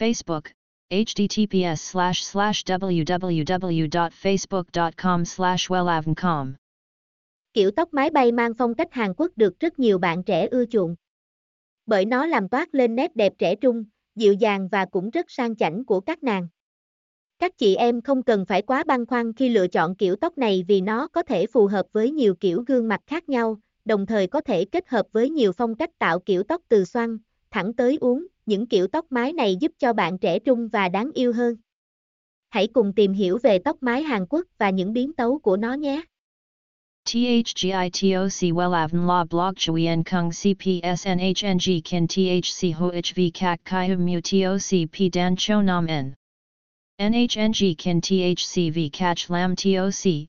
Facebook, https slash slash www.facebook.com slash wellavncom. Kiểu tóc mái bay mang phong cách Hàn Quốc được rất nhiều bạn trẻ ưa chuộng. Bởi nó làm toát lên nét đẹp trẻ trung, dịu dàng và cũng rất sang chảnh của các nàng. Các chị em không cần phải quá băn khoăn khi lựa chọn kiểu tóc này vì nó có thể phù hợp với nhiều kiểu gương mặt khác nhau, đồng thời có thể kết hợp với nhiều phong cách tạo kiểu tóc từ xoăn, thẳng tới uống, những kiểu tóc mái này giúp cho bạn trẻ trung và đáng yêu hơn. Hãy cùng tìm hiểu về tóc mái Hàn Quốc và những biến tấu của nó nhé. THGITOC WELAVN La Blog Chuyen Kung CPSNHNG Kin THC HOHV Kak Kai Mu TOC P Dan Cho Nam N NHNG Kin THCV Catch Lam TOC